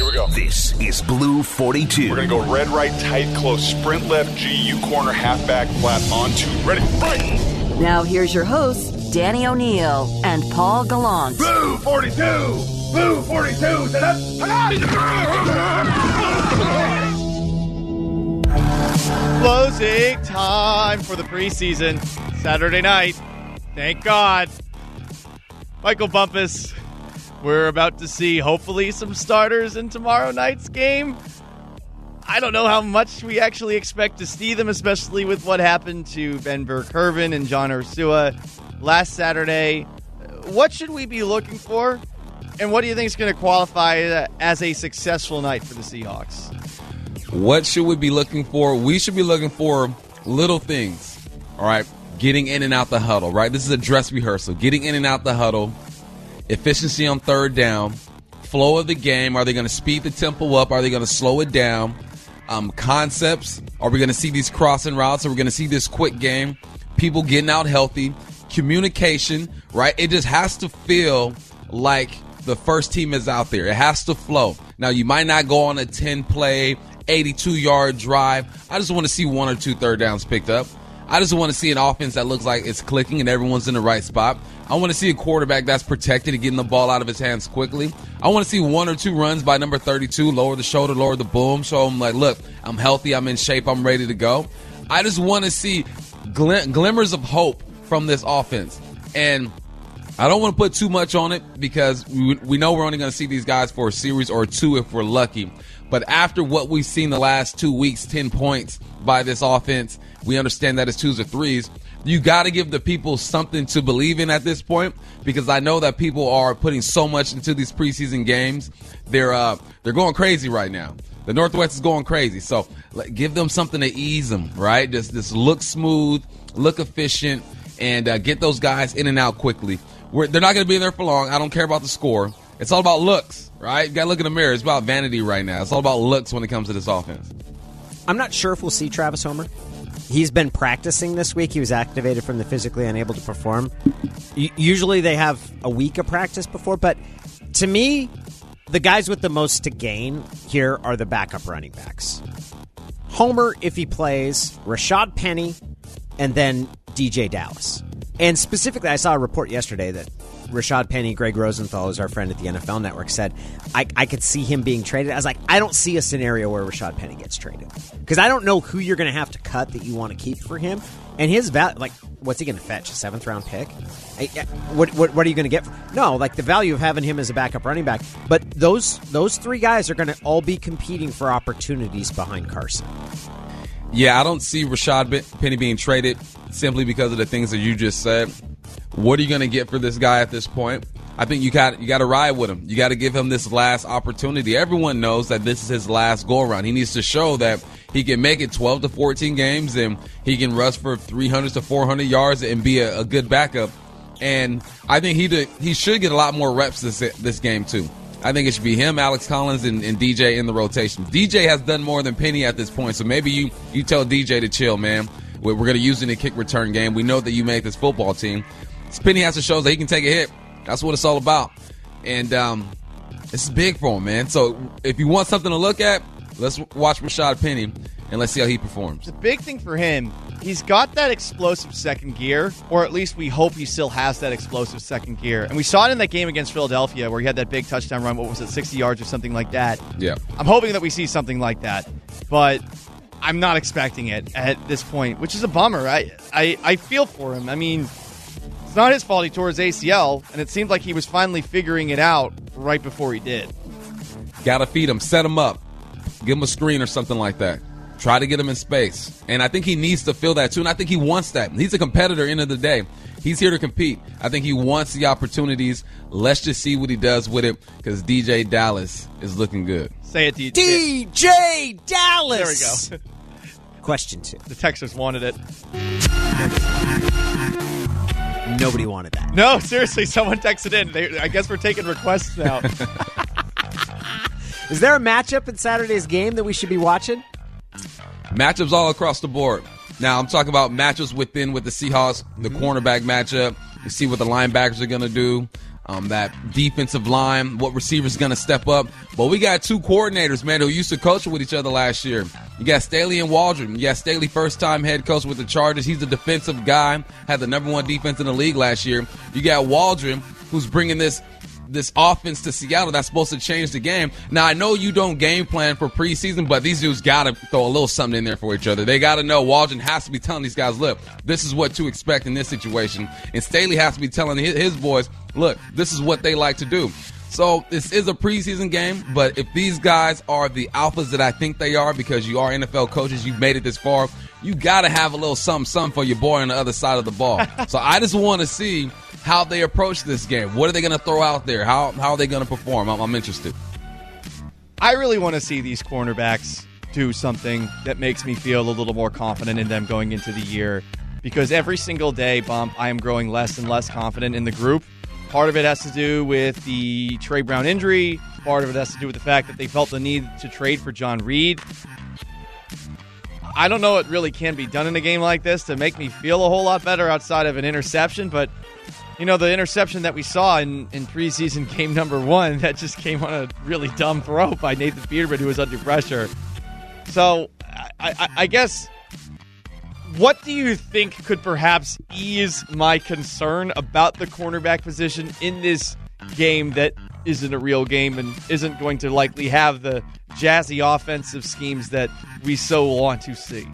Here we go. This is Blue 42. We're going to go red, right, tight, close, sprint left, GU corner, halfback, flat, on two. Ready, right. Now here's your hosts, Danny O'Neil and Paul Gallant. Blue 42! Blue 42! Closing time for the preseason. Saturday night. Thank God. Michael Bumpus. We're about to see hopefully some starters in tomorrow night's game. I don't know how much we actually expect to see them, especially with what happened to Ben Burr-Kirven and John Ursua last Saturday. What should we be looking for? And what do you think is going to qualify uh, as a successful night for the Seahawks? What should we be looking for? We should be looking for little things. All right. Getting in and out the huddle, right? This is a dress rehearsal. Getting in and out the huddle, efficiency on third down, flow of the game. Are they going to speed the tempo up? Are they going to slow it down? Um, concepts. Are we going to see these crossing routes? Are we going to see this quick game? People getting out healthy. Communication, right? It just has to feel like the first team is out there. It has to flow. Now, you might not go on a 10 play, 82 yard drive. I just want to see one or two third downs picked up. I just want to see an offense that looks like it's clicking and everyone's in the right spot. I want to see a quarterback that's protected and getting the ball out of his hands quickly. I want to see one or two runs by number 32, lower the shoulder, lower the boom, So I'm like, look, I'm healthy, I'm in shape, I'm ready to go. I just want to see glim- glimmers of hope from this offense. And I don't want to put too much on it because we, we know we're only going to see these guys for a series or two if we're lucky. But after what we've seen the last two weeks, 10 points by this offense, we understand that it's twos or threes. You got to give the people something to believe in at this point because I know that people are putting so much into these preseason games. They're uh, they're going crazy right now. The Northwest is going crazy. So like, give them something to ease them, right? Just just look smooth, look efficient, and uh, get those guys in and out quickly. We're, they're not going to be there for long. I don't care about the score. It's all about looks, right? You got to look in the mirror. It's about vanity right now. It's all about looks when it comes to this offense. I'm not sure if we'll see Travis Homer. He's been practicing this week. He was activated from the physically unable to perform. Usually they have a week of practice before, but to me, the guys with the most to gain here are the backup running backs. Homer, if he plays, Rashad Penny, and then DJ Dallas. And specifically, I saw a report yesterday that Rashad Penny, Greg Rosenthal, who's our friend at the NFL Network, said I, I could see him being traded. I was like, I don't see a scenario where Rashad Penny gets traded because I don't know who you're going to have to cut that you want to keep for him. And his value, like, what's he going to fetch? A seventh round pick? I, I, what, what, what are you going to get? For, no, like the value of having him as a backup running back. But those those three guys are going to all be competing for opportunities behind Carson. Yeah, I don't see Rashad Penny being traded simply because of the things that you just said. What are you going to get for this guy at this point? I think you got you got to ride with him. You got to give him this last opportunity. Everyone knows that this is his last go around. He needs to show that he can make it 12 to 14 games and he can rush for 300 to 400 yards and be a, a good backup. And I think he did, he should get a lot more reps this this game too. I think it should be him, Alex Collins, and, and, DJ in the rotation. DJ has done more than Penny at this point, so maybe you you tell DJ to chill, man. We're, we're going to use it in a kick return game. We know that you made this football team. Penny has to show that he can take a hit. That's what it's all about. And um, is big for him, man. So if you want something to look at, let's watch Rashad Penny and let's see how he performs. The big thing for him, he's got that explosive second gear, or at least we hope he still has that explosive second gear. And we saw it in that game against Philadelphia where he had that big touchdown run. What was it, 60 yards or something like that? Yeah. I'm hoping that we see something like that. But I'm not expecting it at this point, which is a bummer. I, I, I feel for him. I mean, it's not his fault he tore his ACL, and it seemed like he was finally figuring it out right before he did. Got to feed him, set him up, give him a screen or something like that. Try to get him in space. And I think he needs to feel that too. And I think he wants that. He's a competitor, end of the day. He's here to compete. I think he wants the opportunities. Let's just see what he does with it because DJ Dallas is looking good. Say it, DJ. DJ Dallas. There we go. Question two. The Texans wanted it. Nobody wanted that. No, seriously, someone texted in. They, I guess we're taking requests now. Is there a matchup in Saturday's game that we should be watching? Matchups all across the board. Now I'm talking about matchups within with the Seahawks, the cornerback matchup. You see what the linebackers are going to do. um, that defensive line, what receivers going to step up. But we got two coordinators, man, who used to coach with each other last year. You got Staley and Waldron. You got Staley, first time head coach with the Chargers. He's a defensive guy, had the number one defense in the league last year. You got Waldron, who's bringing this this offense to Seattle that's supposed to change the game. Now I know you don't game plan for preseason, but these dudes got to throw a little something in there for each other. They got to know Waldron has to be telling these guys, look, this is what to expect in this situation, and Staley has to be telling his, his boys, look, this is what they like to do. So this is a preseason game, but if these guys are the alphas that I think they are, because you are NFL coaches, you've made it this far, you got to have a little something, something for your boy on the other side of the ball. so I just want to see how they approach this game. What are they going to throw out there? How how are they going to perform? I'm, I'm interested. I really want to see these cornerbacks do something that makes me feel a little more confident in them going into the year. Because every single day, Bump, I am growing less and less confident in the group. Part of it has to do with the Tre Brown injury. Part of it has to do with the fact that they felt the need to trade for John Reid. I don't know what really can be done in a game like this to make me feel a whole lot better outside of an interception, but you know, the interception that we saw in, in preseason game number one, that just came on a really dumb throw by Nathan Peterman, who was under pressure. So, I, I, I guess, what do you think could perhaps ease my concern about the cornerback position in this game that isn't a real game and isn't going to likely have the jazzy offensive schemes that we so want to see?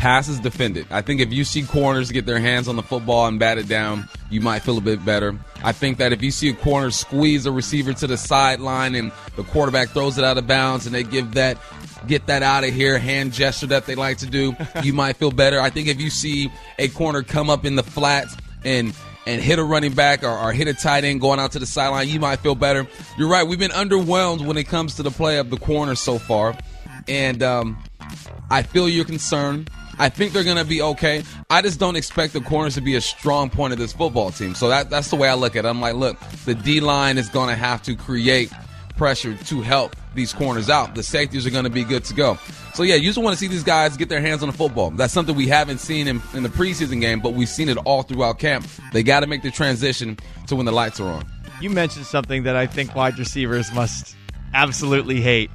Passes defended. I think if you see corners get their hands on the football and bat it down, you might feel a bit better. I think that if you see a corner squeeze a receiver to the sideline and the quarterback throws it out of bounds and they give that get that out of here hand gesture that they like to do, you might feel better. I think if you see a corner come up in the flats and and hit a running back or, or, hit a tight end going out to the sideline, you might feel better. You're right. We've been underwhelmed when it comes to the play of the corner so far. And um, I feel your concern. I think they're going to be okay. I just don't expect the corners to be a strong point of this football team. So that, that's the way I look at it. I'm like, look, the D line is going to have to create pressure to help these corners out. The safeties are going to be good to go. So yeah, you just want to see these guys get their hands on the football. That's something we haven't seen in, in the preseason game, but we've seen it all throughout camp. They got to make the transition to when the lights are on. You mentioned something that I think wide receivers must absolutely hate: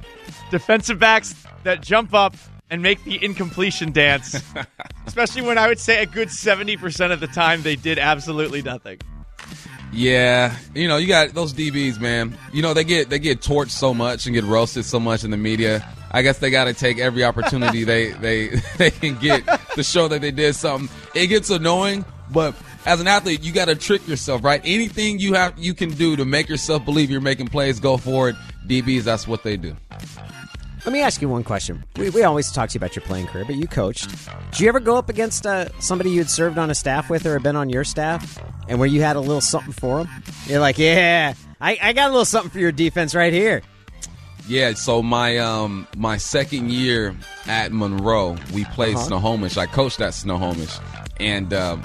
defensive backs that jump up and make the incompletion dance. Especially when I would say a good 70% of the time they did absolutely nothing. Yeah, you know, you got those DBs, man. You know, they get they get torched so much and get roasted so much in the media. I guess they got to take every opportunity they they they can get to show that they did something. It gets annoying, but as an athlete, you got to trick yourself, right? Anything you have you can do to make yourself believe you're making plays, go for it. DBs, that's what they do. Let me ask you one question. We, we always talk to you about your playing career, but you coached. Did you ever go up against uh, somebody you had served on a staff with or had been on your staff, and where you had a little something for them? You're like, yeah, I, I got a little something for your defense right here. Yeah, so my um my second year at Monroe, we played uh-huh. Snohomish. I coached at Snohomish, and uh,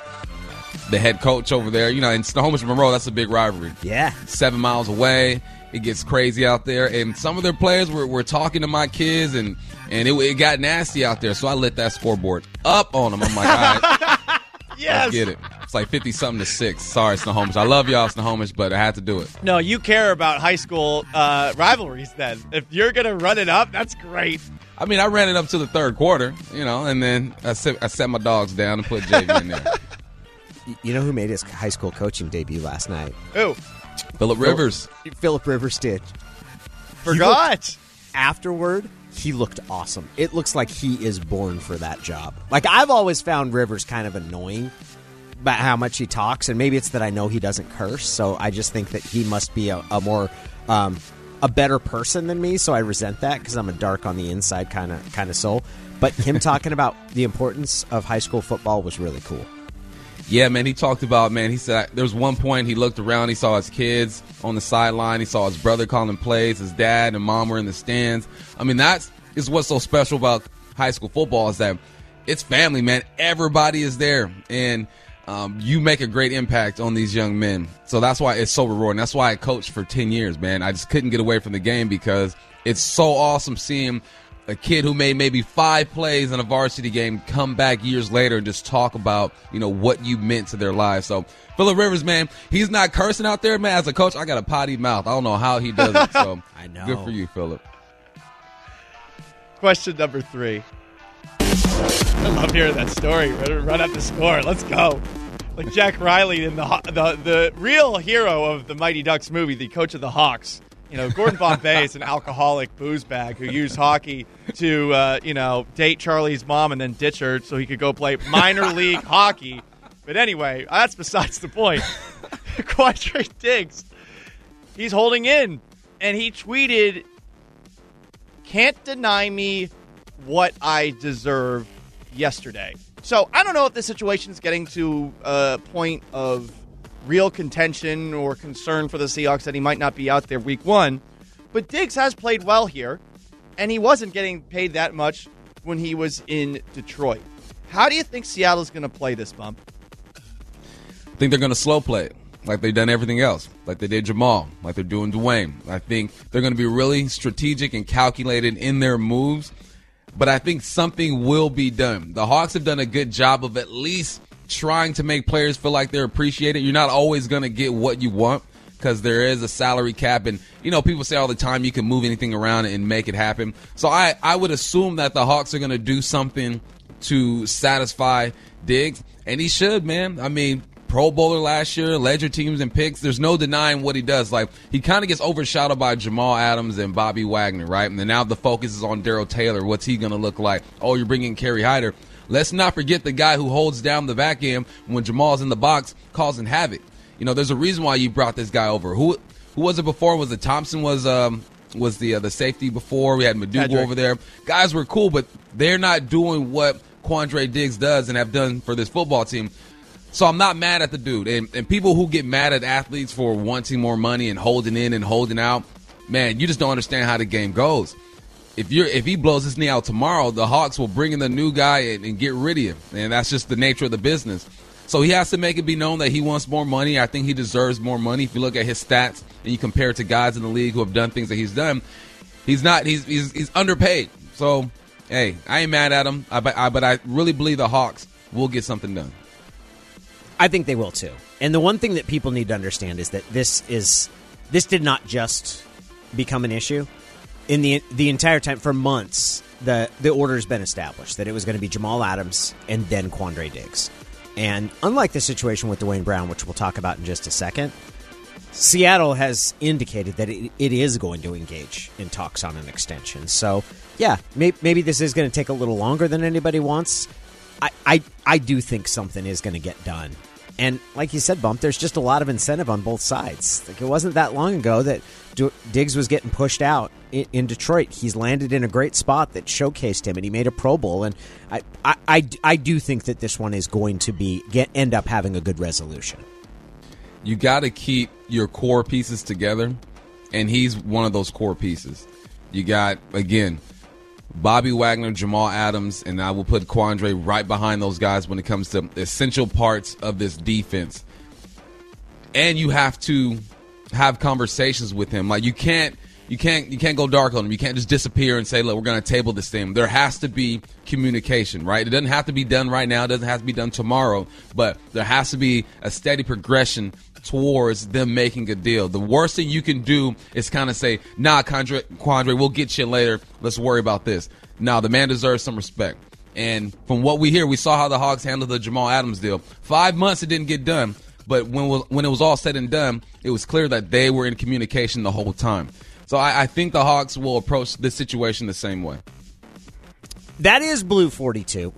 the head coach over there, you know, in Snohomish Monroe, that's a big rivalry. Yeah, seven miles away it gets crazy out there. And some of their players were, were talking to my kids, and and it, it got nasty out there. So I lit that scoreboard up on them. I'm like, all right, yes. let's get it. It's like fifty something to six. Sorry, Snohomish. I love y'all, Snohomish, but I had to do it. No, you care about high school uh, rivalries. Then, if you're gonna run it up, that's great. I mean, I ran it up to the third quarter, you know, and then I set, I set my dogs down and put JV in there. You know who made his high school coaching debut last night? Who? Philip Rivers. Philip Rivers did. Forgot. afterward, he looked awesome. It looks like he is born for that job. Like I've always found Rivers kind of annoying about how much he talks, and maybe it's that I know he doesn't curse, so I just think that he must be a, a more um, a better person than me. So I resent that because I'm a dark on the inside kind of kind of soul. But him talking about the importance of high school football was really cool. Yeah, man, he talked about, man, he said there was one point he looked around, he saw his kids on the sideline, he saw his brother calling plays, his dad and mom were in the stands. I mean, that's is what's so special about high school football is that it's family, man. Everybody is there, and um, you make a great impact on these young men. So that's why it's so rewarding. That's why I coached for ten years, man. I just couldn't get away from the game because it's so awesome seeing a kid who made maybe five plays in a varsity game come back years later and just talk about you know what you meant to their lives. So Philip Rivers, man, he's not cursing out there, man. As a coach, I got a potty mouth. I don't know how he does it. So I know. Good for you, Philip. Question number three. I love hearing that story. Run, run up the score. Let's go. Like Jack Reilly in the the the real hero of the Mighty Ducks movie, the coach of the Hawks. You know, Gordon Bombay is an alcoholic booze bag who used hockey to, uh, you know, date Charlie's mom and then ditch her so he could go play minor league hockey. But anyway, that's besides the point. Quandre Diggs, he's holding in, and he tweeted, "Can't deny me what I deserve." Yesterday, so I don't know if the situation is getting to a point of real contention or concern for the Seahawks that he might not be out there week one. But Diggs has played well here, and he wasn't getting paid that much when he was in Detroit. How do you think Seattle's going to play this bump? I think they're going to slow play it like they've done everything else, like they did Jamal, like they're doing Duane. I think they're going to be really strategic and calculated in their moves, but I think something will be done. The Hawks have done a good job of at least trying to make players feel like they're appreciated. You're not always going to get what you want because there is a salary cap and you know people say all the time you can move anything around and make it happen. So I I would assume that the Hawks are going to do something to satisfy Diggs and he should, man. I mean, Pro Bowler last year, led your teams in picks. There's no denying what he does. Like he kind of gets overshadowed by Jamal Adams and Bobby Wagner, right? And then now the focus is on Darrell Taylor. What's he going to look like? Oh, you're bringing Kerry Hyder. Let's not forget the guy who holds down the vacuum when Jamal's in the box, causing havoc. You know, there's a reason why you brought this guy over. Who who was it before? Was it Thompson? Was um was the uh, the safety before? We had McDougald over there. Guys were cool, but they're not doing what Quandre Diggs does and have done for this football team. So I'm not mad at the dude. And, and people who get mad at athletes for wanting more money and holding in and holding out, man, you just don't understand how the game goes. If you're if he blows his knee out tomorrow, the Hawks will bring in the new guy and, and get rid of him. And that's just the nature of the business. So he has to make it be known that he wants more money. I think he deserves more money. If you look at his stats and you compare it to guys in the league who have done things that he's done, he's not he's he's, he's underpaid. So hey, I ain't mad at him. I, I, but I really believe the Hawks will get something done. I think they will too. And the one thing that people need to understand is that this is this did not just become an issue in the the entire time for months. The the order has been established that it was going to be Jamal Adams and then Quandre Diggs. And unlike the situation with Duane Brown, which we'll talk about in just a second, Seattle has indicated that it, it is going to engage in talks on an extension. So, yeah, may, maybe this is going to take a little longer than anybody wants. I, I, I do think something is going to get done. And like you said, Bump, there's just a lot of incentive on both sides. Like it wasn't that long ago that Diggs was getting pushed out in, Detroit. He's landed in a great spot that showcased him, and he made a Pro Bowl. And I, I, I, I do think that this one is going to be get end up having a good resolution. You got to keep your core pieces together, and he's one of those core pieces. You got again Bobby Wagner, Jamal Adams, and I will put Quandre right behind those guys when it comes to essential parts of this defense. And you have to have conversations with him. Like you can't you can't you can't go dark on them. You can't just disappear and say, "Look, we're going to table this thing." There has to be communication, right? It doesn't have to be done right now. It doesn't have to be done tomorrow, but there has to be a steady progression towards them making a deal. The worst thing you can do is kind of say, "Nah, Quandre, Quandre, we'll get you later. Let's worry about this." Now, the man deserves some respect. And from what we hear, we saw how the Hawks handled the Jamal Adams deal. Five months, it didn't get done. But when when it was all said and done, it was clear that they were in communication the whole time. So I, I think the Hawks will approach this situation the same way. That is Blue 42.